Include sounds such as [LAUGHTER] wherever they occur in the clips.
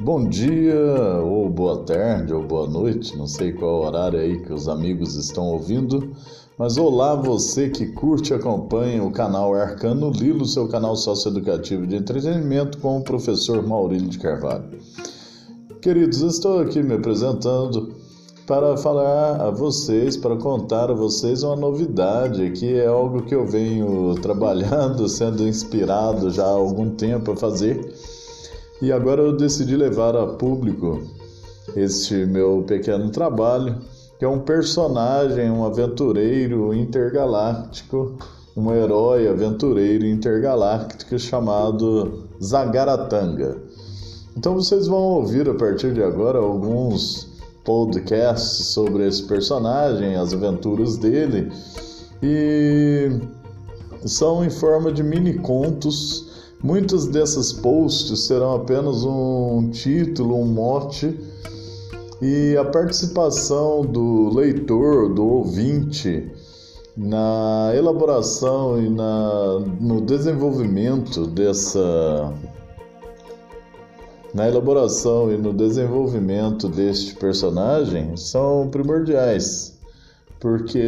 Bom dia, ou boa tarde, ou boa noite, não sei qual horário aí que os amigos estão ouvindo, mas olá você que curte e acompanha o canal Arcano Lilo, seu canal socioeducativo de entretenimento com o professor Maurílio de Carvalho. Queridos, estou aqui me apresentando para falar a vocês, para contar a vocês uma novidade que é algo que eu venho [LAUGHS] trabalhando, sendo inspirado já há algum tempo a fazer e agora eu decidi levar a público este meu pequeno trabalho, que é um personagem, um aventureiro intergaláctico, um herói aventureiro intergaláctico chamado Zagaratanga. Então vocês vão ouvir a partir de agora alguns podcasts sobre esse personagem, as aventuras dele, e são em forma de mini contos Muitos desses posts serão apenas um título, um mote e a participação do leitor, do ouvinte, na elaboração e na, no desenvolvimento dessa. Na elaboração e no desenvolvimento deste personagem são primordiais, porque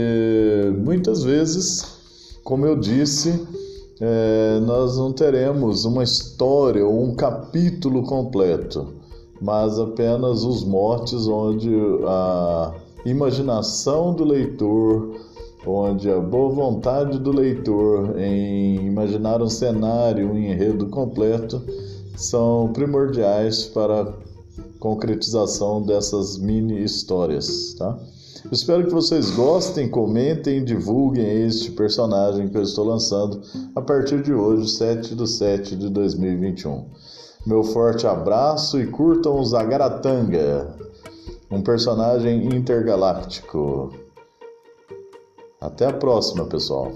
muitas vezes, como eu disse, é, nós não teremos uma história ou um capítulo completo, mas apenas os motes onde a imaginação do leitor, onde a boa vontade do leitor em imaginar um cenário, um enredo completo, são primordiais para a concretização dessas mini histórias, tá? Espero que vocês gostem, comentem e divulguem este personagem que eu estou lançando a partir de hoje, 7 de 7 de 2021. Meu forte abraço e curtam o Zagaratanga, um personagem intergaláctico. Até a próxima, pessoal.